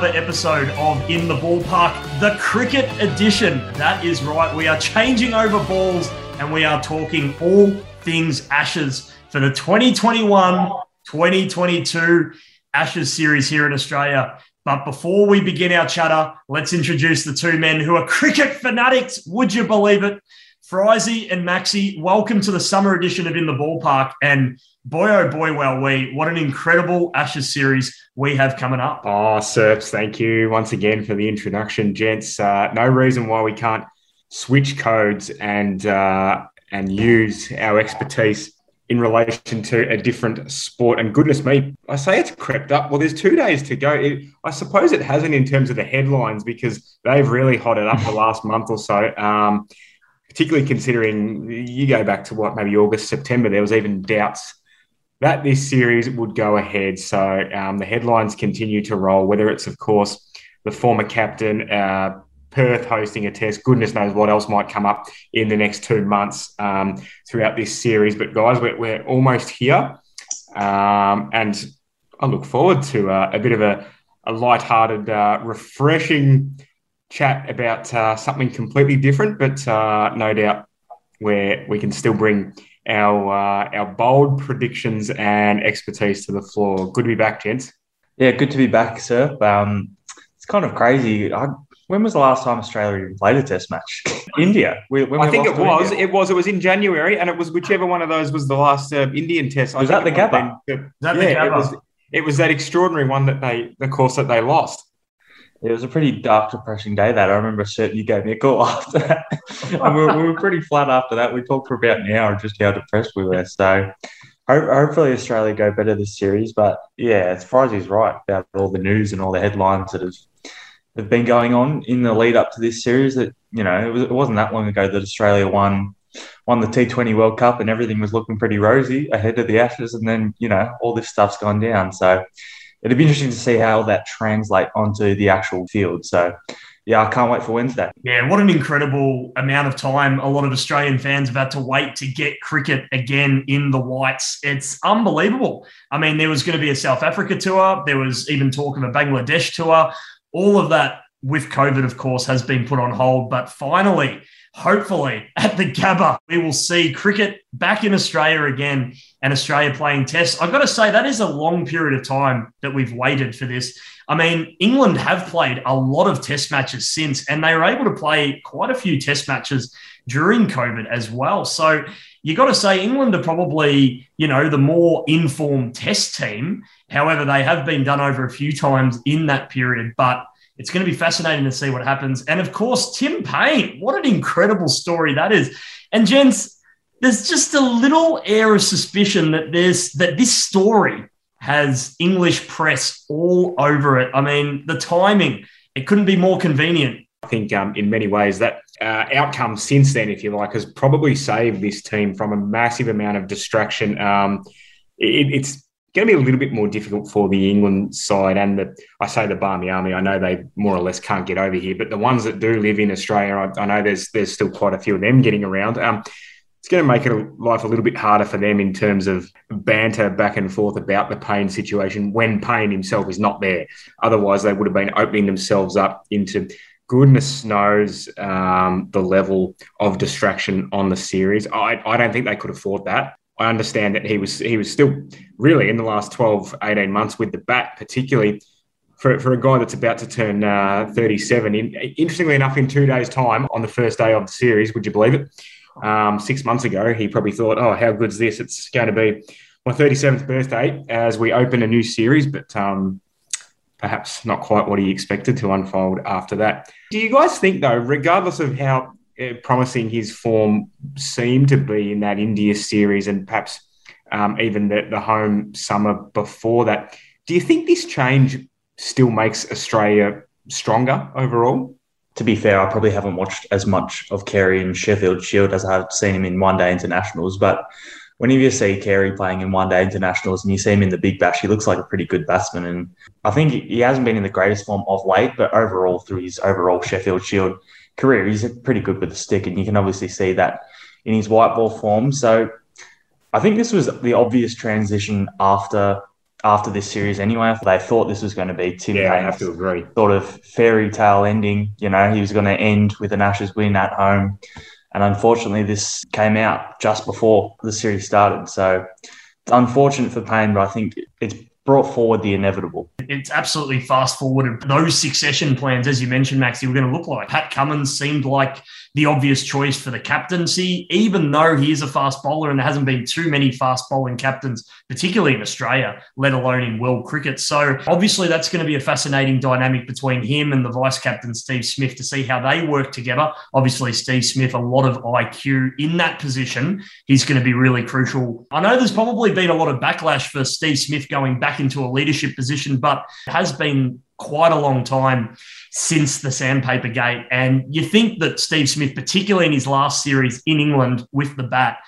another episode of In the Ballpark, the cricket edition. That is right. We are changing over balls and we are talking all things Ashes for the 2021 2022 Ashes series here in Australia. But before we begin our chatter, let's introduce the two men who are cricket fanatics. Would you believe it? Frizy and Maxi, welcome to the summer edition of In the Ballpark. And boy, oh boy, well, we, what an incredible Ashes series we have coming up. Oh, Serps, thank you once again for the introduction, gents. Uh, no reason why we can't switch codes and uh, and use our expertise in relation to a different sport. And goodness me, I say it's crept up. Well, there's two days to go. It, I suppose it hasn't in terms of the headlines because they've really hotted up the last month or so. Um, particularly considering you go back to what maybe August, September, there was even doubts that this series would go ahead. So um, the headlines continue to roll, whether it's, of course, the former captain, uh, Perth hosting a test. Goodness knows what else might come up in the next two months um, throughout this series. But guys, we're, we're almost here. Um, and I look forward to uh, a bit of a, a light-hearted, uh, refreshing chat about uh, something completely different, but uh, no doubt where we can still bring our uh, our bold predictions and expertise to the floor. Good to be back, gents. Yeah, good to be back, sir. Um, it's kind of crazy. I, when was the last time Australia played a Test match? India. We, I think it was. India. It was. It was in January, and it was whichever one of those was the last uh, Indian Test. Was that the Gabba? Been, yeah, it was. It was that extraordinary one that they, the course that they lost. It was a pretty dark, depressing day. That I remember. Certain you gave me a call after that, and we were, we were, pretty flat after that. We talked for about an hour just how depressed we were. So, hopefully, Australia go better this series. But yeah, as far as he's right about all the news and all the headlines that have have been going on in the lead up to this series. That you know, it, was, it wasn't that long ago that Australia won won the T20 World Cup and everything was looking pretty rosy ahead of the Ashes, and then you know all this stuff's gone down. So it'd be interesting to see how that translate onto the actual field. So, yeah, I can't wait for Wednesday. Yeah, what an incredible amount of time a lot of Australian fans have had to wait to get cricket again in the whites. It's unbelievable. I mean, there was going to be a South Africa tour, there was even talk of a Bangladesh tour. All of that with COVID, of course, has been put on hold. But finally, hopefully at the Gabba, we will see cricket back in Australia again and Australia playing tests. I've got to say, that is a long period of time that we've waited for this. I mean, England have played a lot of test matches since, and they were able to play quite a few test matches during COVID as well. So you got to say, England are probably, you know, the more informed test team. However, they have been done over a few times in that period. But it's going to be fascinating to see what happens. And of course, Tim Paine, what an incredible story that is. And gents, there's just a little air of suspicion that there's that this story has English press all over it. I mean, the timing, it couldn't be more convenient. I think um, in many ways that uh, outcome since then, if you like, has probably saved this team from a massive amount of distraction. Um, it, it's going to be a little bit more difficult for the England side and the I say the Barmy Army. I know they more or less can't get over here, but the ones that do live in Australia, I, I know there's there's still quite a few of them getting around. Um, it's going to make it life a little bit harder for them in terms of banter back and forth about the Paine situation when Paine himself is not there. Otherwise, they would have been opening themselves up into goodness knows um, the level of distraction on the series. I, I don't think they could afford that. I understand that he was he was still really in the last 12, 18 months with the bat, particularly for, for a guy that's about to turn uh, 37. In, interestingly enough, in two days' time, on the first day of the series, would you believe it? Um, six months ago, he probably thought, oh, how good's this? It's going to be my 37th birthday as we open a new series, but um, perhaps not quite what he expected to unfold after that. Do you guys think, though, regardless of how promising his form seemed to be in that India series and perhaps um, even the, the home summer before that. Do you think this change still makes Australia stronger overall? To be fair, I probably haven't watched as much of Carey in Sheffield Shield as I've seen him in one day internationals, but whenever you see Carey playing in one day internationals and you see him in the big bash, he looks like a pretty good batsman. And I think he hasn't been in the greatest form of late, but overall, through his overall Sheffield Shield career, he's pretty good with the stick, and you can obviously see that in his white ball form. So I think this was the obvious transition after after this series anyway. They thought this was going to be Tim Yeah, I have to agree. sort of fairy tale ending. You know, he was going to end with an Ashes win at home. And unfortunately, this came out just before the series started. So it's unfortunate for Paine, but I think it's brought forward the inevitable. It's absolutely fast forwarded those succession plans, as you mentioned, Maxi, were going to look like. Pat Cummins seemed like the obvious choice for the captaincy, even though he is a fast bowler and there hasn't been too many fast bowling captains, particularly in Australia, let alone in world cricket. So obviously that's going to be a fascinating dynamic between him and the vice captain, Steve Smith, to see how they work together. Obviously, Steve Smith, a lot of IQ in that position. He's going to be really crucial. I know there's probably been a lot of backlash for Steve Smith going back into a leadership position, but it has been quite a long time since the sandpaper gate. And you think that Steve Smith, particularly in his last series in England with the bat,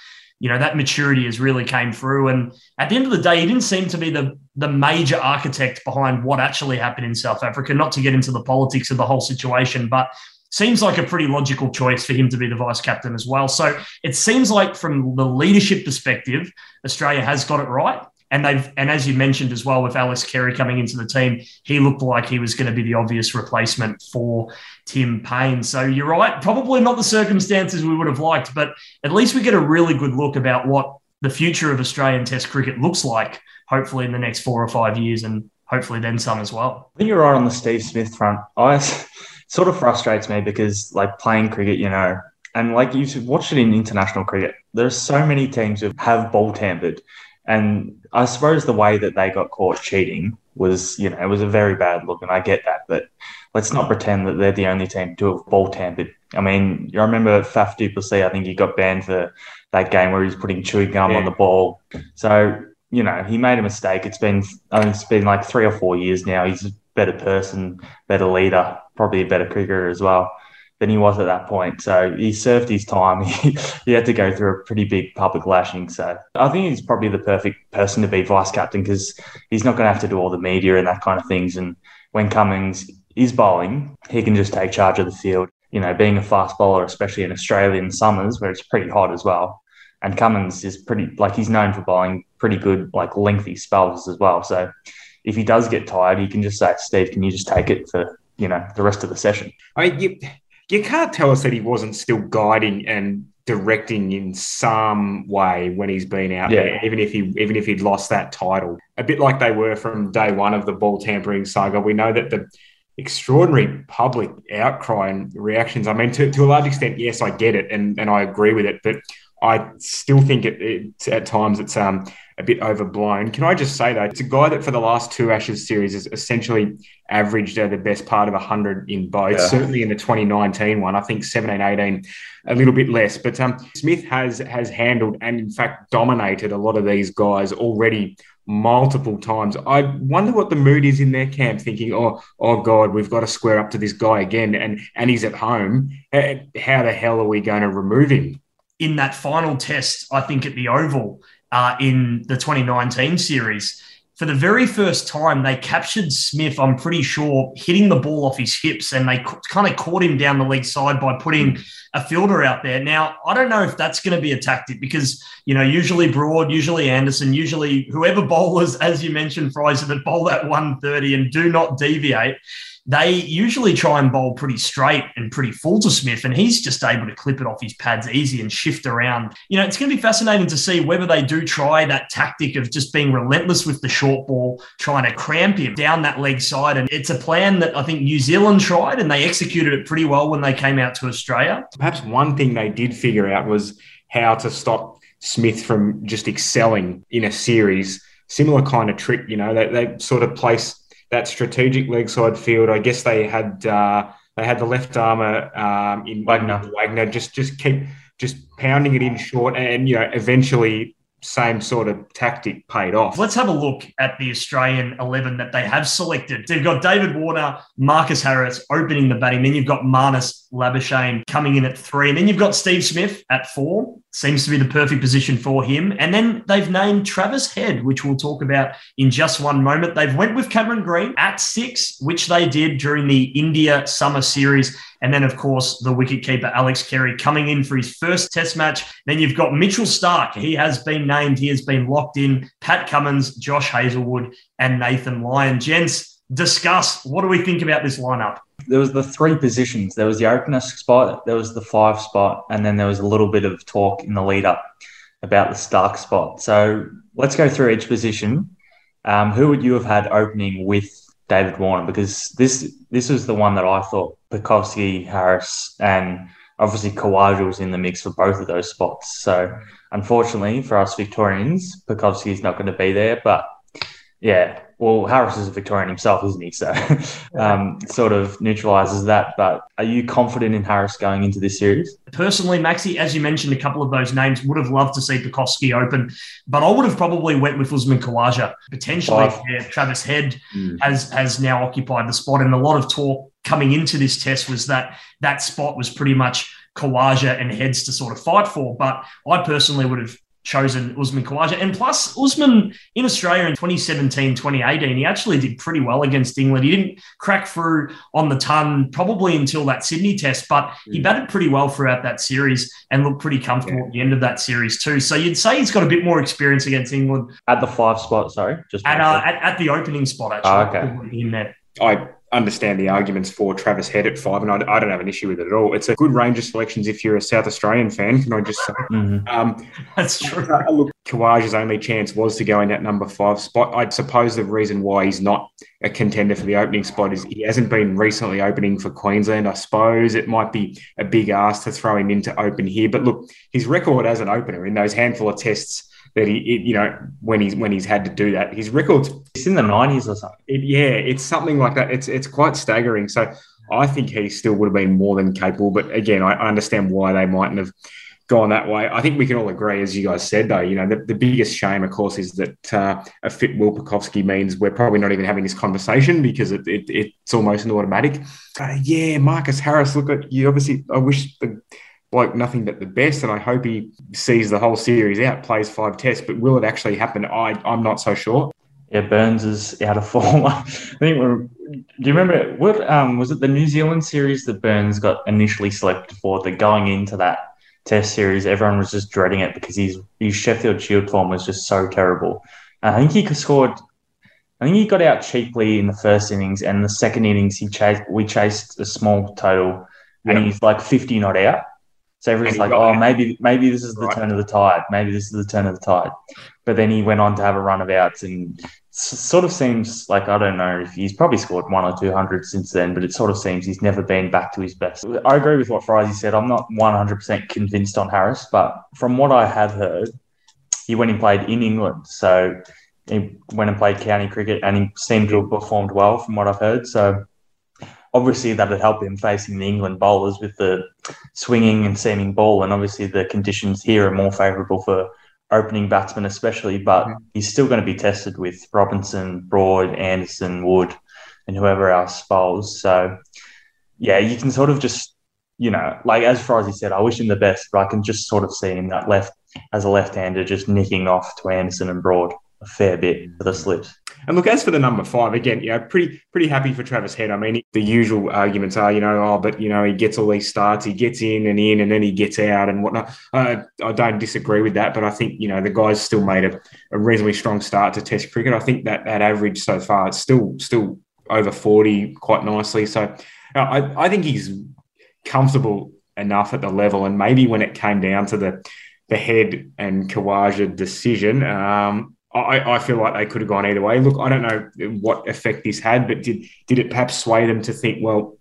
you know, that maturity has really came through. And at the end of the day, he didn't seem to be the, the major architect behind what actually happened in South Africa, not to get into the politics of the whole situation, but seems like a pretty logical choice for him to be the vice captain as well. So it seems like from the leadership perspective, Australia has got it right. And they've, and as you mentioned as well, with Alex Carey coming into the team, he looked like he was going to be the obvious replacement for Tim Paine. So you're right, probably not the circumstances we would have liked, but at least we get a really good look about what the future of Australian Test cricket looks like, hopefully in the next four or five years, and hopefully then some as well. I think you're right on the Steve Smith front. I sort of frustrates me because like playing cricket, you know, and like you've watched it in international cricket, there are so many teams who have ball tampered and I suppose the way that they got caught cheating was, you know, it was a very bad look, and I get that. But let's not pretend that they're the only team to have ball tampered. I mean, I remember Faf du Plessis, I think he got banned for that game where he was putting chewing gum yeah. on the ball. So, you know, he made a mistake. It's been, I mean, it's been like three or four years now. He's a better person, better leader, probably a better cricketer as well than he was at that point. So he served his time. He, he had to go through a pretty big public lashing. So I think he's probably the perfect person to be vice captain because he's not going to have to do all the media and that kind of things. And when Cummins is bowling, he can just take charge of the field. You know, being a fast bowler, especially in Australian summers where it's pretty hot as well. And Cummins is pretty, like, he's known for bowling pretty good, like, lengthy spells as well. So if he does get tired, he can just say, Steve, can you just take it for, you know, the rest of the session? I mean, you, you can't tell us that he wasn't still guiding and directing in some way when he's been out yeah. there, even if he even if he'd lost that title. A bit like they were from day one of the ball tampering saga. We know that the extraordinary public outcry and reactions. I mean, to, to a large extent, yes, I get it and, and I agree with it, but I still think it, it at times it's um a bit overblown. Can I just say though, it's a guy that for the last two Ashes series has essentially averaged uh, the best part of 100 in both. Yeah. Certainly in the 2019 one, I think 17, 18, a little bit less. But um, Smith has has handled and in fact dominated a lot of these guys already multiple times. I wonder what the mood is in their camp, thinking, "Oh, oh God, we've got to square up to this guy again," and and he's at home. How the hell are we going to remove him? In that final test, I think at the Oval, uh, in the 2019 series. For the very first time, they captured Smith, I'm pretty sure, hitting the ball off his hips, and they kind of caught him down the leg side by putting a fielder out there. Now, I don't know if that's going to be a tactic because, you know, usually Broad, usually Anderson, usually whoever bowlers, as you mentioned, Fraser, that bowl at 130 and do not deviate they usually try and bowl pretty straight and pretty full to Smith, and he's just able to clip it off his pads easy and shift around. You know, it's going to be fascinating to see whether they do try that tactic of just being relentless with the short ball, trying to cramp him down that leg side. And it's a plan that I think New Zealand tried, and they executed it pretty well when they came out to Australia. Perhaps one thing they did figure out was how to stop Smith from just excelling in a series. Similar kind of trick, you know, they, they sort of place that strategic leg side field. I guess they had uh, they had the left armour um, in Wagner. Wagner just just keep just pounding it in short, and you know eventually same sort of tactic paid off. Let's have a look at the Australian 11 that they have selected. They've got David Warner, Marcus Harris opening the batting. Then you've got Marnus Labuschagne coming in at three. And then you've got Steve Smith at four. seems to be the perfect position for him. And then they've named Travis Head, which we'll talk about in just one moment. They've went with Cameron Green at six, which they did during the India Summer Series. And then, of course, the wicketkeeper Alex Carey coming in for his first test match. Then you've got Mitchell Starc. He has been named, he has been locked in. Pat Cummins, Josh Hazlewood, and Nathan Lyon. Gents, discuss what do we think about this lineup? there was the three positions. There was the opener spot, there was the five spot, and then there was a little bit of talk in the lead up about the Starc spot. So let's go through each position. Um, who would you have had opening with David Warner? Because this this was the one that I thought Pucovski, Harris, and obviously Khawaja was in the mix for both of those spots. So unfortunately for us Victorians, Pucovski is not going to be there. But yeah, well, Harris is a Victorian himself, isn't he? So, um, sort of neutralizes that. But are you confident in Harris going into this series? Personally, Maxi, as you mentioned, a couple of those names would have loved to see Pucovski open, but I would have probably went with Usman Khawaja. Potentially, yeah, Travis Head mm. has has now occupied the spot, and a lot of talk coming into this test was that that spot was pretty much Khawaja and Heads to sort of fight for. But I personally would have chosen Usman Khawaja. And plus, Usman in Australia in 2017, 2018, he actually did pretty well against England. He didn't crack through on the ton probably until that Sydney test, but he mm. batted pretty well throughout that series and looked pretty comfortable yeah. at the end of that series too. So you'd say he's got a bit more experience against England. At the five spot, sorry? Just at, uh, at, at, the opening spot, actually. Oh, okay. In there. I understand the arguments for Travis Head at five, and I, I, don't have an issue with it at all. It's a good range of selections if you're a South Australian fan. Can I just say? Mm-hmm. Um, That's true. Uh, look, Khawaja's only chance was to go in that number five spot. I suppose the reason why he's not a contender for the opening spot is he hasn't been recently opening for Queensland. I suppose it might be a big ask to throw him into open here, but look, his record as an opener in those handful of tests that he, it, you know, when he's when he's had to do that, his records. It's in the nineties or something. It, yeah, it's something like that. It's it's quite staggering. So I think he still would have been more than capable. But again, I, understand why they mightn't have gone that way. I think we can all agree, as you guys said, though, you know, the, the biggest shame, of course, is that uh, a fit Will Pucovski means we're probably not even having this conversation because it, it, it's almost an automatic. Uh, yeah, Marcus Harris, look at you. Obviously, I wish the like nothing but the best. And I hope he sees the whole series out, plays five tests. But will it actually happen? I, I'm not so sure. Yeah, Burns is out of form. I think we're. Do you remember what um, was it? The New Zealand series that Burns got initially selected for. That going into that Test series, everyone was just dreading it because his his Sheffield Shield form was just so terrible. I think he scored. I think he got out cheaply in the first innings, and the second innings he chased. We chased a small total, and yep. he's like fifty not out. So everyone's like, oh, maybe maybe this is the right. turn of the tide. Maybe this is the turn of the tide. But then he went on to have a run of outs and sort of seems like I don't know if he's probably scored one or two hundred since then, but it sort of seems he's never been back to his best. I agree with what Frizy said. I'm not 100 percent convinced on Harris, but from what I have heard, he went and played in England, so he went and played county cricket, and he seemed to have performed well from what I've heard. So obviously that would help him facing the England bowlers with the swinging and seaming ball. And obviously the conditions here are more favourable for opening batsmen, especially. But mm-hmm. he's still going to be tested with Robinson, Broad, Anderson, Wood, and whoever else bowls. So yeah, you can sort of just you know, like as far as he said, I wish him the best, but I can just sort of see him that left as a left-hander just nicking off to Anderson and Broad a fair bit for the slips. And look, as for the number five, again, you know, pretty pretty happy for Travis Head. I mean, the usual arguments are, you know, oh, but you know, he gets all these starts, he gets in and in, and then he gets out and whatnot. Uh, I don't disagree with that, but I think you know the guy's still made a, a reasonably strong start to Test cricket. I think that that average so far it's still still over forty quite nicely. So uh, I I think he's comfortable enough at the level, and maybe when it came down to the the head and Khawaja decision. Um, I, I feel like they could have gone either way. Look, I don't know what effect this had, but did did it perhaps sway them to think, well,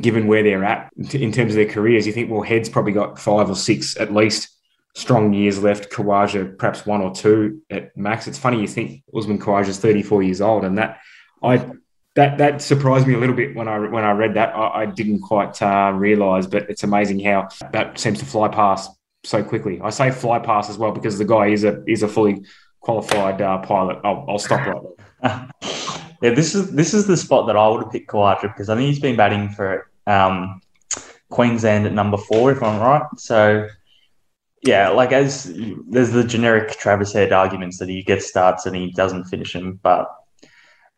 given where they're at in terms of their careers, you think, well, Head's probably got five or six at least strong years left. Khawaja perhaps one or two at max. It's funny you think Usman Khawaja's 34 years old, and that I that that surprised me a little bit when I when I read that. I, I didn't quite uh, realise, but it's amazing how that seems to fly past so quickly. I say fly past as well because the guy is a is a fully qualified uh, pilot. I'll, I'll stop right there. yeah, this is this is the spot that I would have picked Khawaja because I think he's been batting for um, Queensland at number four, if I'm right. So Yeah, like as there's the generic Travis Head arguments that he gets starts and he doesn't finish them, but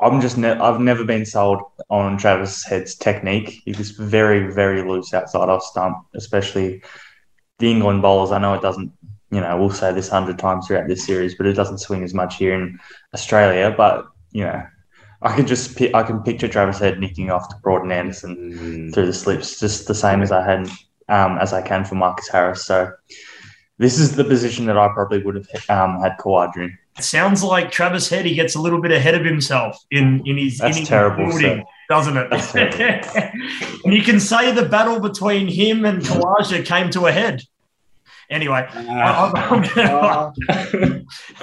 I'm just ne- I've never been sold on Travis Head's technique. He's very very loose outside off stump, especially the England bowlers. I know it doesn't, you know, we'll say this hundred times throughout this series, but it doesn't swing as much here in Australia. But you know, I can just I can picture Travis Head nicking off to Broad Anderson mm. through the slips, just the same as I had um, as I can for Marcus Harris. So this is the position that I probably would have um, had Khawaja in. It sounds like Travis Head he gets a little bit ahead of himself in in his That's in his terrible, building, doesn't it? and you can say the battle between him and Khawaja came to a head. Anyway, uh, uh,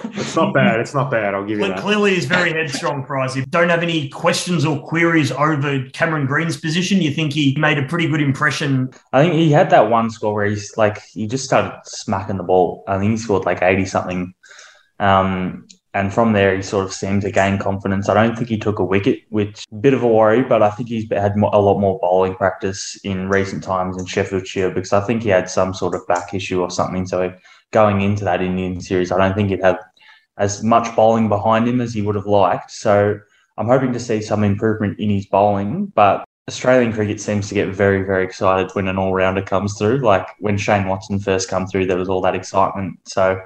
it's not bad. It's not bad. I'll give you that. Clearly, he's very headstrong, Price. If you don't have any questions or queries over Cameron Green's position, you think he made a pretty good impression. I think he had that one score where he's like, he just started smacking the ball. I think he scored like 80 something. Um, and from there, he sort of seemed to gain confidence. I don't think he took a wicket, which a bit of a worry, but I think he's had a lot more bowling practice in recent times in Sheffield Shield because I think he had some sort of back issue or something. So going into that Indian series, I don't think he'd have as much bowling behind him as he would have liked. So I'm hoping to see some improvement in his bowling, but Australian cricket seems to get very, very excited when an all-rounder comes through. Like when Shane Watson first come through, there was all that excitement. So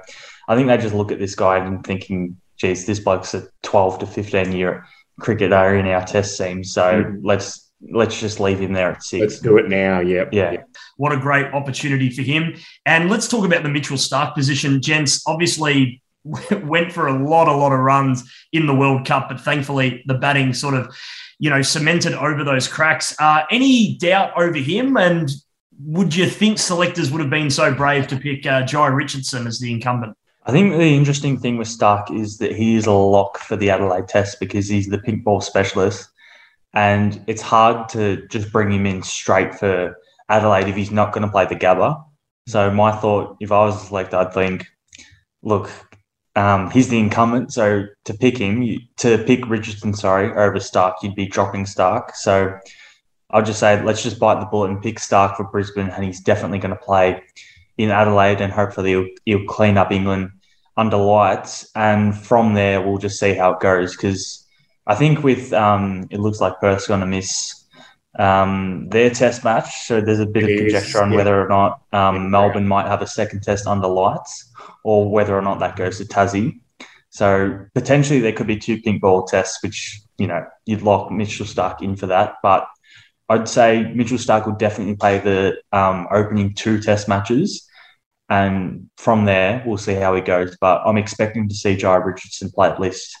I think they just look at this guy and thinking, geez, this bloke's a 12 to 15 year cricketer in our test team. So mm-hmm. let's let's just leave him there at six. Let's do it now. Yep. Yeah. What a great opportunity for him. And let's talk about the Mitchell Starc position. Gents obviously went for a lot, a lot of runs in the World Cup, but thankfully the batting sort of, you know, cemented over those cracks. Uh, any doubt over him? And would you think selectors would have been so brave to pick uh, Jhye Richardson as the incumbent? I think the interesting thing with Starc is that he is a lock for the Adelaide Test because he's the pink ball specialist, and it's hard to just bring him in straight for Adelaide if he's not going to play the Gabba. So my thought, if I was selected, I'd think, look, um, he's the incumbent, so to pick him, you, to pick Richardson, sorry, over Starc, you'd be dropping Starc. So I'll just say, let's just bite the bullet and pick Starc for Brisbane, and he's definitely going to play in Adelaide, and hopefully he'll, he'll clean up England under lights. And from there, we'll just see how it goes. Because I think with um, it looks like Perth's going to miss um, their test match, so there's a bit it of conjecture is, on yeah. whether or not um, Melbourne might have a second test under lights, or whether or not that goes to Tassie. So potentially there could be two pink ball tests, which you know you'd lock Mitchell Starc in for that, but. I'd say Mitchell Starc will definitely play the um, opening two test matches and from there, we'll see how he goes. But I'm expecting to see Jhye Richardson play at least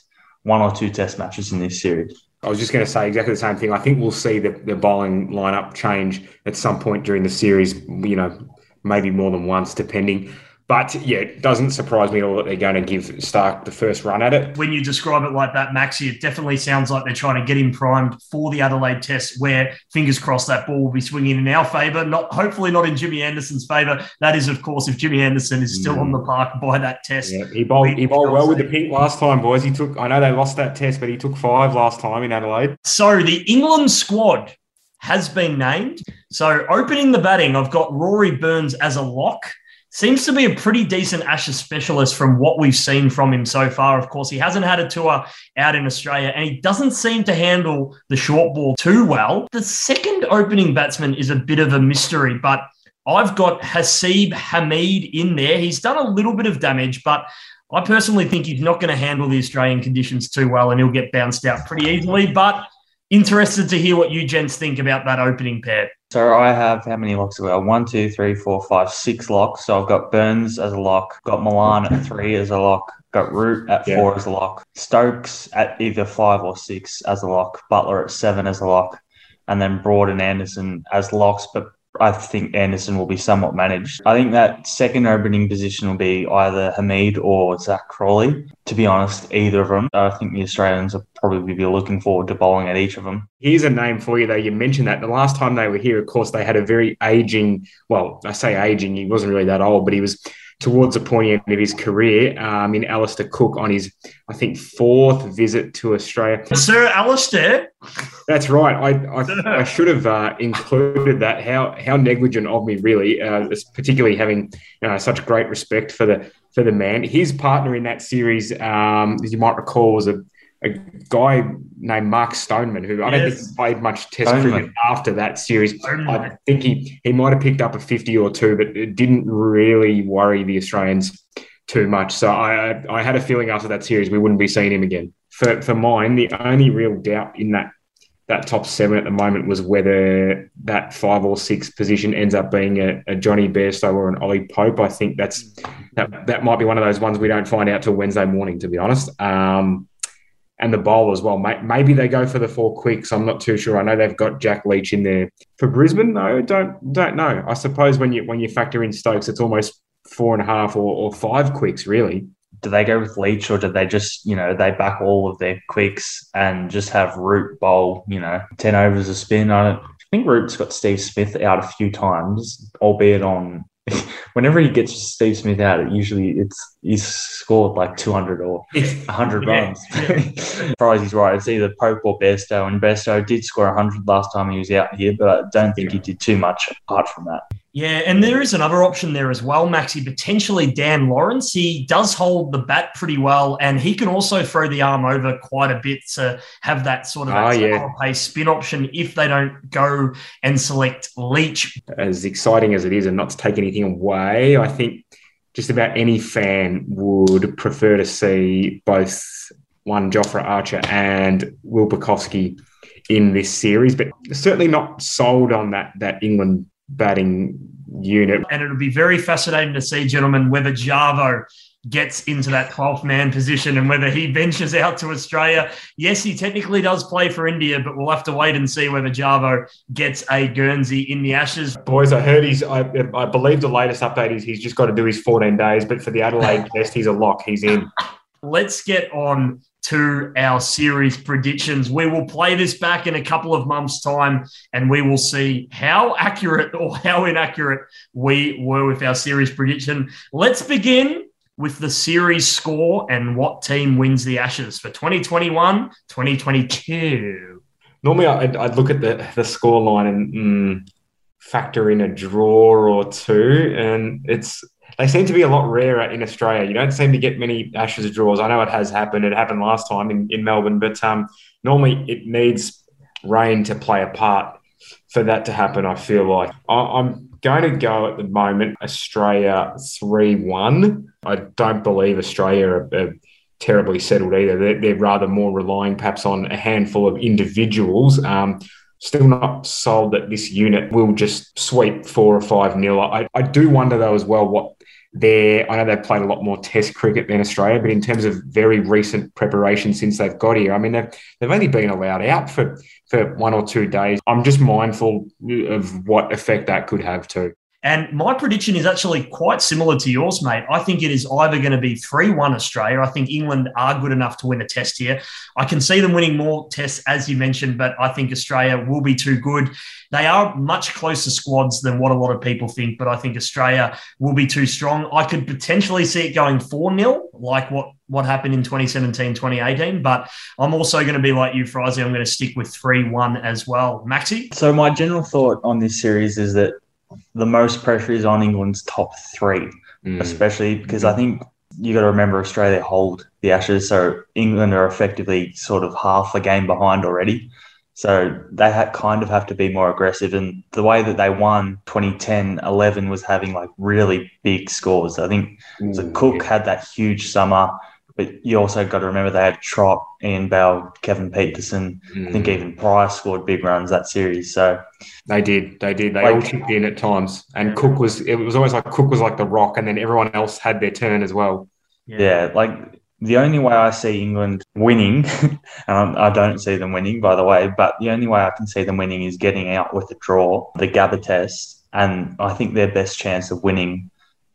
one or two test matches in this series. I was just going to say exactly the same thing. I think we'll see the, the bowling lineup change at some point during the series, you know, maybe more than once, depending. But yeah, it doesn't surprise me at all that they're going to give Starc the first run at it. When you describe it like that, Maxi, it definitely sounds like they're trying to get him primed for the Adelaide Test, where fingers crossed that ball will be swinging in our favour. Not hopefully not in Jimmy Anderson's favour. That is, of course, if Jimmy Anderson is still mm. on the park by that Test. Yeah, he bowled, he bowled well with the pink last time, boys. He took. I know they lost that Test, but he took five last time in Adelaide. So the England squad has been named. So opening the batting, I've got Rory Burns as a lock seems to be a pretty decent Ashes specialist from what we've seen from him so far. Of course, he hasn't had a tour out in Australia and he doesn't seem to handle the short ball too well. The second opening batsman is a bit of a mystery, but I've got Haseeb Hameed in there. He's done a little bit of damage, but I personally think he's not going to handle the Australian conditions too well and he'll get bounced out pretty easily. But interested to hear what you gents think about that opening pair. So I have how many locks have I got? One, two, three, four, five, six locks. So I've got Burns as a lock, got Malan at three as a lock, got Root at yeah. four as a lock, Stokes at either five or six as a lock, Buttler at seven as a lock, and then Broad and Anderson as locks, but I think Anderson will be somewhat managed. I think that second opening position will be either Hameed or Zak Crawley. To be honest, either of them. I think the Australians will probably be looking forward to bowling at each of them. Here's a name for you, though. You mentioned that the last time they were here, of course, they had a very aging, well, I say aging, he wasn't really that old, but he was towards the pointy end of his career um, in Alastair Cook on his, I think, fourth visit to Australia. Sir Alastair. That's right. I, I, I should have uh, included that. How how negligent of me, really, uh, particularly having you know, such great respect for the for the man. His partner in that series, um, as you might recall, was a a guy named Mark Stoneman, who I don't yes. think he played much Test Stoneman. cricket after that series. Stoneman. I think he, he might have picked up a 50 or two, but it didn't really worry the Australians too much. So I, I had a feeling after that series we wouldn't be seeing him again. For, for mine, the only real doubt in that that top seven at the moment was whether that five or six position ends up being a, a Jonny Bairstow or an Ollie Pope. I think that's that that might be one of those ones we don't find out till Wednesday morning, to be honest. Um, and the bowl as well. Maybe they go for the four quicks. I'm not too sure. I know they've got Jack Leach in there for Brisbane. No, don't don't know. I suppose when you when you factor in Stokes, it's almost four and a half or, or five quicks really. Do they go with Leach or do they just you know they back all of their quicks and just have Root bowl you know ten overs a spin? I. I think Root's got Steve Smith out a few times, albeit on whenever he gets Steve Smith out, it usually it's he's scored like 200 or 100 yeah, runs. Yeah. Probably he's right. It's either Pope or Bairstow, and Bairstow did score 100 last time he was out here, but I don't think he did too much apart from that. Yeah, and there is another option there as well, Maxi. Potentially Dan Lawrence. He does hold the bat pretty well, and he can also throw the arm over quite a bit to have that sort of oh, yeah. pace spin option if they don't go and select Leach. As exciting as it is, and not to take anything away, I think just about any fan would prefer to see both one Jofra Archer and Will Pucovski in this series, but certainly not sold on that that England batting unit. And it'll be very fascinating to see, gentlemen, whether Javo gets into that 12th man position and whether he ventures out to Australia. Yes, he technically does play for India, but we'll have to wait and see whether Javo gets a Guernsey in the Ashes. Boys, I heard he's, I, I believe the latest update is he's just got to do his 14 days, but for the Adelaide test, he's a lock. He's in. Let's get on to our series predictions. We will play this back in a couple of months' time and we will see how accurate or how inaccurate we were with our series prediction. Let's begin with the series score and what team wins the Ashes for 2021 2022. Normally, I'd, look at the, the score line and mm, factor in a draw or two, and it's they seem to be a lot rarer in Australia. You don't seem to get many Ashes draws. I know it has happened. It happened last time in, in Melbourne, but um, normally it needs rain to play a part for that to happen. I feel like I, am going to go at the moment Australia three one. I don't believe Australia are, are terribly settled either. They're, they're, rather more relying perhaps on a handful of individuals. Um, still not sold that this unit will just sweep four or five nil. I, I do wonder though as well what they're, I know they've played a lot more Test cricket than Australia, but in terms of very recent preparation since they've got here, I mean, they've, they've only been allowed out for, for one or two days. I'm just mindful of what effect that could have too. And my prediction is actually quite similar to yours, mate. I think it is either going to be 3 1 Australia. I think England are good enough to win a test here. I can see them winning more tests, as you mentioned, but I think Australia will be too good. They are much closer squads than what a lot of people think, but I think Australia will be too strong. I could potentially see it going 4 0, like what what happened in 2017, 2018. But I'm also going to be like you, Frizy. I'm going to stick with 3 1 as well. Maxi? So, my general thought on this series is that the most pressure is on England's top three, mm. especially because I think you got to remember Australia hold the Ashes, so England are effectively sort of half a game behind already. So they had kind of have to be more aggressive. And the way that they won 2010 11 was having like really big scores. I think Ooh, so Cook yeah. had that huge summer. But you also got to remember they had Trott, Ian Bell, Kevin Pietersen. Mm. I think mm. even Price scored big runs that series. So they did, they did. They like, all chipped in at times. And Cook was it was always like Cook was like the rock, and then everyone else had their turn as well. Yeah, yeah like the only way I see England winning, and I don't see them winning, by the way, but the only way I can see them winning is getting out with a draw, the Gabba test. And I think their best chance of winning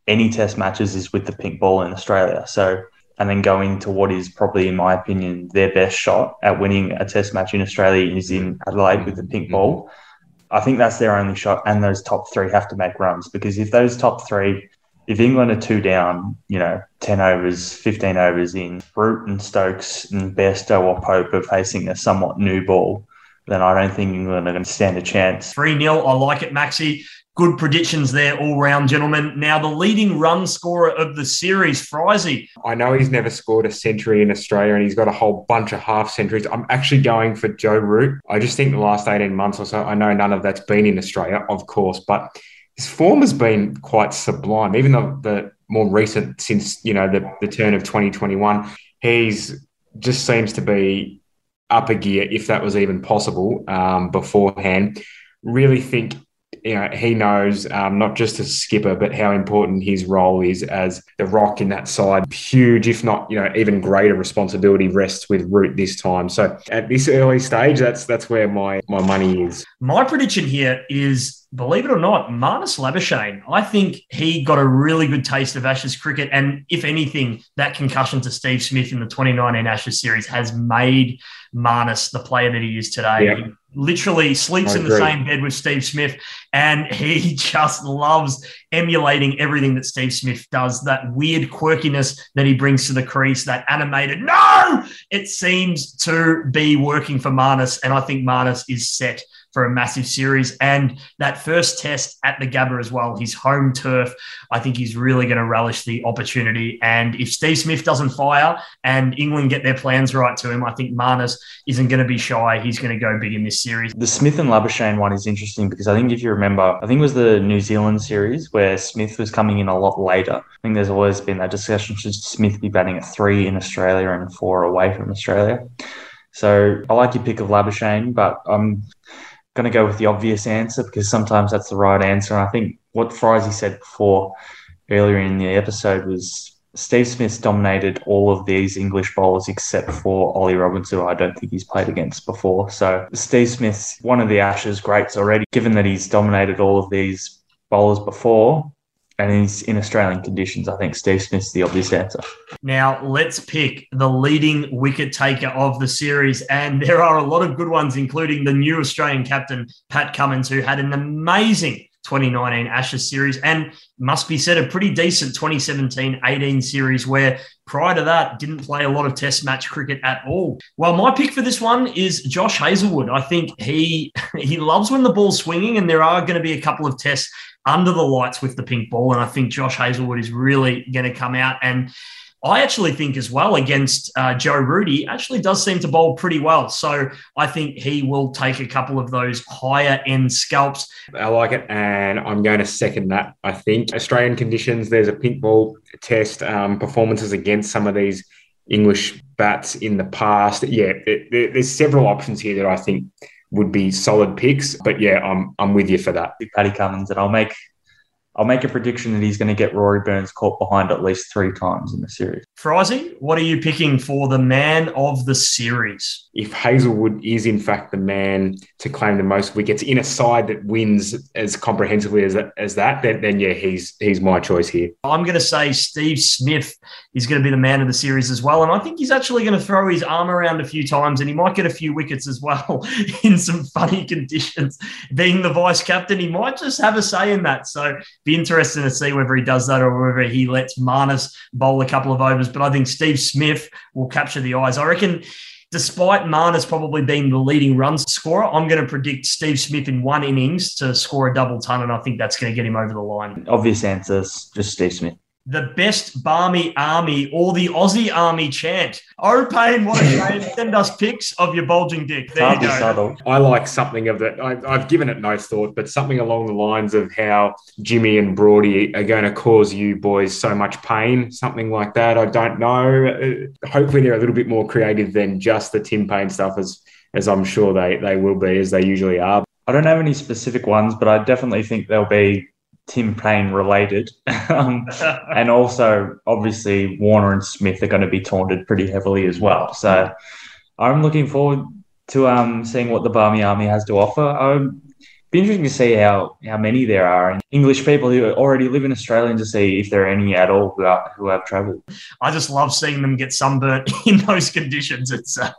any test matches is with the pink ball in Australia. So and then going to what is probably, in my opinion, their best shot at winning a test match in Australia is in Adelaide with the pink ball. Mm-hmm. I think that's their only shot, and those top three have to make runs because if those top three if England are two down, you know, 10 overs, 15 overs in, Root and Stokes and Bairstow or Pope are facing a somewhat new ball, then I don't think England are going to stand a chance. 3 0. I like it, Maxi. Good predictions there, all round, gentlemen. Now, the leading run scorer of the series, Frizy. I know he's never scored a century in Australia and he's got a whole bunch of half centuries. I'm actually going for Joe Root. I just think the last 18 months or so, I know none of that's been in Australia, of course, but his form has been quite sublime, even though the more recent since you know the, the turn of 2021 he's just seems to be up a gear if that was even possible um, beforehand really think you know, he knows um, not just as skipper, but how important his role is as the rock in that side. Huge, if not, you know, even greater responsibility rests with Root this time. So at this early stage, that's that's where my my money is. My prediction here is, believe it or not, Marnus Labuschagne. I think he got a really good taste of Ashes cricket, and if anything, that concussion to Steve Smith in the 2019 Ashes series has made Marnus the player that he is today. Yep literally sleeps in the same bed with Steve Smith, and he just loves emulating everything that Steve Smith does. That weird quirkiness that he brings to the crease, that animated no, it seems to be working for Marnus, and I think Marnus is set for a massive series. And that first test at the Gabba as well, his home turf, I think he's really going to relish the opportunity. And if Steve Smith doesn't fire and England get their plans right to him, I think Marnus isn't going to be shy. He's going to go big in this series. The Smith and Labuschagne one is interesting because I think if you remember, I think it was the New Zealand series where Smith was coming in a lot later. I think there's always been that discussion should Smith be batting at three in Australia and four away from Australia. So I like your pick of Labuschagne, but I'm going to go with the obvious answer because sometimes that's the right answer. And I think what Frizy said before earlier in the episode was Steve Smith's dominated all of these English bowlers except for Ollie Robbins, who I don't think he's played against before. So Steve Smith's one of the Ashes greats already, given that he's dominated all of these bowlers before and he's in Australian conditions. I think Steve Smith's the obvious answer. Now let's pick the leading wicket taker of the series, and there are a lot of good ones, including the new Australian captain Pat Cummins, who had an amazing 2019 Ashes series and must be said a pretty decent 2017 18 series where prior to that didn't play a lot of test match cricket at all. Well, my pick for this one is Josh Hazlewood. I think he he loves when the ball's swinging and there are going to be a couple of tests under the lights with the pink ball. And I think Josh Hazlewood is really going to come out. And I actually think as well against uh, Joe Rudy actually does seem to bowl pretty well. So I think he will take a couple of those higher end scalps. I like it. And I'm going to second that. I think Australian conditions, there's a pink ball test um, performances against some of these English bats in the past. Yeah, it, it, there's several options here that I think would be solid picks. But yeah, I'm I'm with you for that. Paddy Cummins, and I'll make I'll make a prediction that he's going to get Rory Burns caught behind at least three times in the series. Frizy, what are you picking for the man of the series? If Hazlewood is in fact the man to claim the most wickets in a side that wins as comprehensively as, as that, then, then yeah, he's he's my choice here. I'm going to say Steve Smith is going to be the man of the series as well, and I think he's actually going to throw his arm around a few times, and he might get a few wickets as well in some funny conditions. Being the vice captain, he might just have a say in that. So be interesting to see whether he does that or whether he lets Marnus bowl a couple of overs. But I think Steve Smith will capture the eyes. I reckon despite Marnus probably being the leading run scorer, I'm going to predict Steve Smith in one innings to score a double ton, and I think that's going to get him over the line. Obvious answers, just Steve Smith the best Barmy Army or the Aussie Army chant. Oh, Paine, what a shame. Send us pics of your bulging dick. There you go. Subtle. I like something of that. I, have given it no thought, but something along the lines of how Jimmy and Brody are going to cause you boys so much pain, something like that. I don't know. Uh, hopefully, they're a little bit more creative than just the Tim Paine stuff, as as I'm sure they they will be, as they usually are. I don't have any specific ones, but I definitely think there'll be Tim Paine related. um, and also, obviously, Warner and Smith are going to be taunted pretty heavily as well. So I'm looking forward to um, seeing what the Barmy Army has to offer. I'm be interesting to see how how many there are and English people who already live in Australia and to see if there are any at all who, are, who have travelled. I just love seeing them get sunburnt in those conditions. It's uh,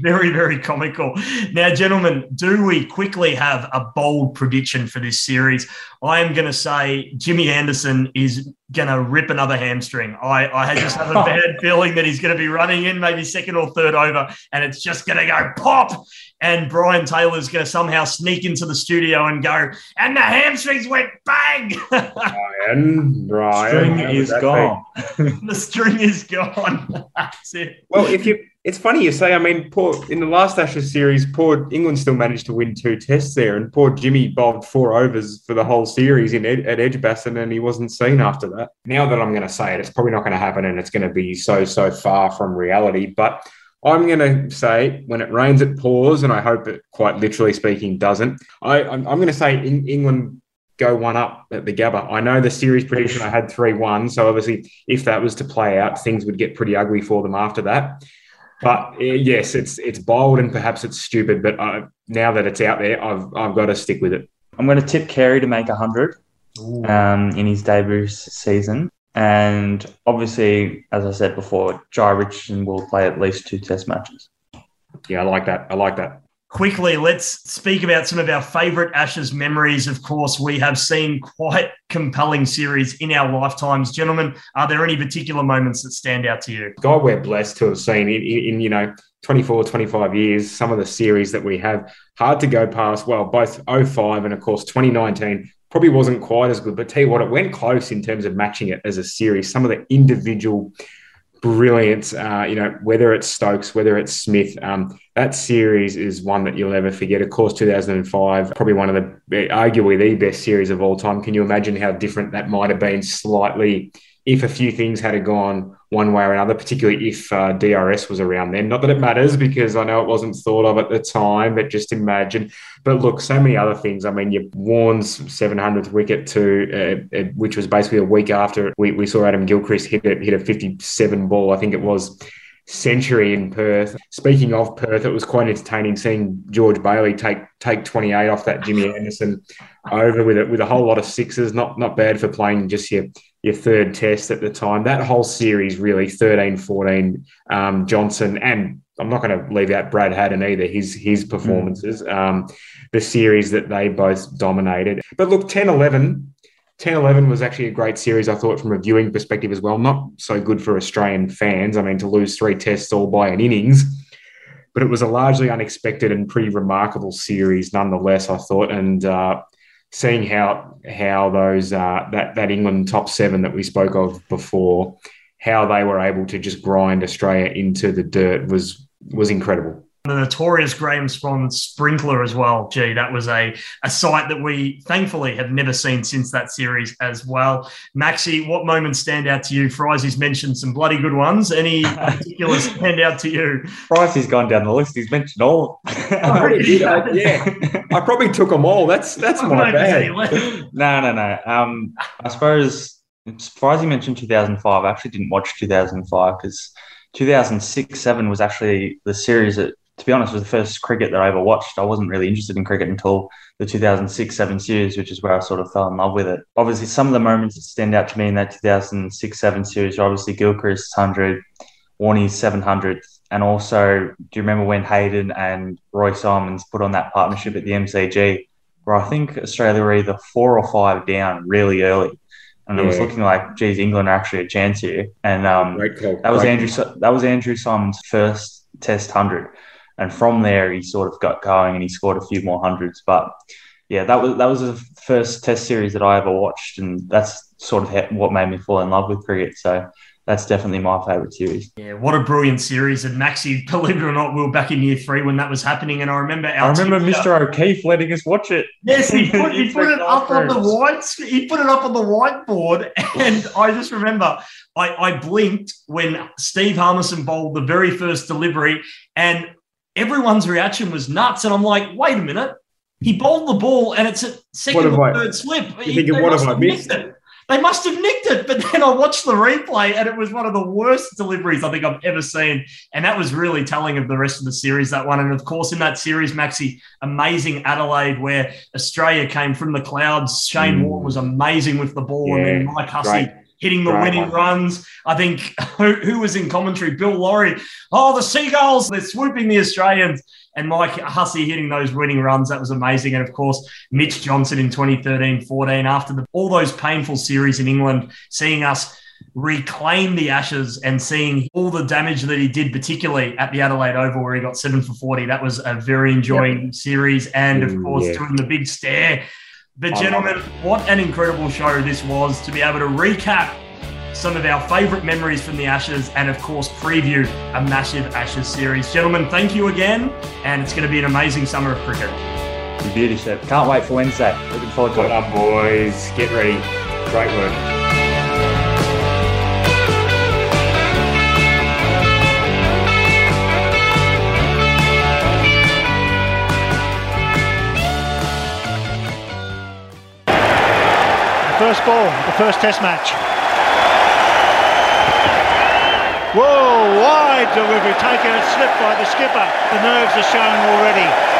very very comical. Now, gentlemen, do we quickly have a bold prediction for this series? I am going to say Jimmy Anderson is gonna rip another hamstring. I, I just have a bad feeling that he's gonna be running in maybe second or third over, and it's just gonna go pop. And Brian Taylor's gonna somehow sneak into the studio and go, and the hamstrings went bang. Brian, Brian, String is gone. the string is gone. That's it. Well, if you, it's funny you say. I mean, poor in the last Ashes series, poor England still managed to win two tests there, and poor Jimmy bowled four overs for the whole series in Ed, at Edgbaston, and he wasn't seen after that. Now that I'm going to say it, it's probably not going to happen, and it's going to be so so far from reality. But I'm going to say when it rains, it pours, and I hope it, quite literally speaking, doesn't. I, I'm, I'm going to say in, England go one up at the Gabba. I know the series prediction I had 3 1. So obviously, if that was to play out, things would get pretty ugly for them after that. But uh, yes, it's it's bold and perhaps it's stupid. But I, now that it's out there, I've, I've got to stick with it. I'm going to tip Carey to make 100 um, in his debut season. And obviously, as I said before, Jhye Richardson will play at least two test matches. Yeah, I like that. I like that. Quickly, let's speak about some of our favourite Ashes memories. Of course, we have seen quite compelling series in our lifetimes. Gentlemen, are there any particular moments that stand out to you? God, we're blessed to have seen in, in, in, you know 24, 25 years some of the series that we have. Hard to go past. Well, both 05 and of course 2019 probably wasn't quite as good. But tell you what, it went close in terms of matching it as a series. Some of the individual brilliance, uh, you know, whether it's Stokes, whether it's Smith, um, that series is one that you'll never forget. Of course, 2005, probably one of the, arguably the best series of all time. Can you imagine how different that might have been slightly if a few things had gone one way or another, particularly if uh, DRS was around then. Not that it matters because I know it wasn't thought of at the time, but just imagine. But look, so many other things. I mean, you Warnie's 700th wicket to, uh, uh, which was basically a week after we, we saw Adam Gilchrist hit it, hit a 57 ball. I think it was century in Perth. Speaking of Perth, it was quite entertaining seeing George Bailey take take 28 off that Jimmy Anderson over with it with a whole lot of sixes. Not not bad for playing just your your third test at the time. That whole series really 13, 14, um, Johnson and I'm not going to leave out Brad Haddin either. His his performances, mm. um, the series that they both dominated. But look, 10, 11 10 11 was actually a great series, I thought, from a viewing perspective as well. Not so good for Australian fans. I mean, to lose three tests all by an innings, but it was a largely unexpected and pretty remarkable series nonetheless, I thought. And uh, seeing how how those uh, that, that England top seven that we spoke of before, how they were able to just grind Australia into the dirt was was incredible the notorious Graeme Swann sprinkler as well. Gee, that was a, a sight that we thankfully have never seen since that series as well. Maxi, what moments stand out to you? Frizzy's mentioned some bloody good ones. Any particulars stand out to you? Frizzy's gone down the list. He's mentioned all. I already did. I, yeah, I probably took them all. That's that's my bad. no, no, no. Um, I suppose Frizzy mentioned 2005. I actually didn't watch 2005 because 2006 7 was actually the series that to be honest, was the first cricket that I ever watched. I wasn't really interested in cricket until the 2006 7 series, which is where I sort of fell in love with it. Obviously, some of the moments that stand out to me in that 2006 7 series are obviously Gilchrist's 100, Warnie's 700, and also, do you remember when Hayden and Roy Symonds put on that partnership at the MCG, where I think Australia were either four or five down really early? and it was looking like, geez, England are actually a chance here. And um, that was Andrew. That was Andrew Symonds' first Test hundred, and from there he sort of got going and he scored a few more hundreds. But yeah, that was that was the first Test series that I ever watched, and that's sort of what made me fall in love with cricket. So that's definitely my favourite series. Yeah, what a brilliant series! And Maxi, believe it or not, we were back in year three when that was happening, and I remember I remember Mr. O'Keefe letting us watch it. Yes, he put, he put it up on the white. He put it up on the whiteboard, and I just remember I, I blinked when Steve Harmison bowled the very first delivery, and everyone's reaction was nuts. And I'm like, wait a minute. He bowled the ball and it's a second or third slip. You thinking, what have I missed? It. They must have nicked it. But then I watched the replay and it was one of the worst deliveries I think I've ever seen. And that was really telling of the rest of the series, that one. And of course, in that series, Maxi, amazing Adelaide, where Australia came from the clouds. Shane mm. Warne was amazing with the ball. Yeah, and then Mike Hussey. Great hitting the winning one. runs. I think who, who, was in commentary? Bill Lawry. Oh, the Seagulls, they're swooping the Australians. And Mike Hussey hitting those winning runs. That was amazing. And of course, Mitch Johnson in 2013 14, after the, all those painful series in England, seeing us reclaim the ashes and seeing all the damage that he did, particularly at the Adelaide Oval where he got seven for 40. That was a very enjoying yep. series. And of mm, course, yeah. doing the big stare. But, gentlemen, what an incredible show this was to be able to recap some of our favourite memories from the Ashes and, of course, preview a massive Ashes series. Gentlemen, thank you again. And it's going to be an amazing summer of cricket. Beauty, Shep. Can't wait for Wednesday. Looking forward to well it. boys. Get ready. Great work. First ball, the first test match. Whoa, wide delivery, taken a slip by the skipper. The nerves are showing already.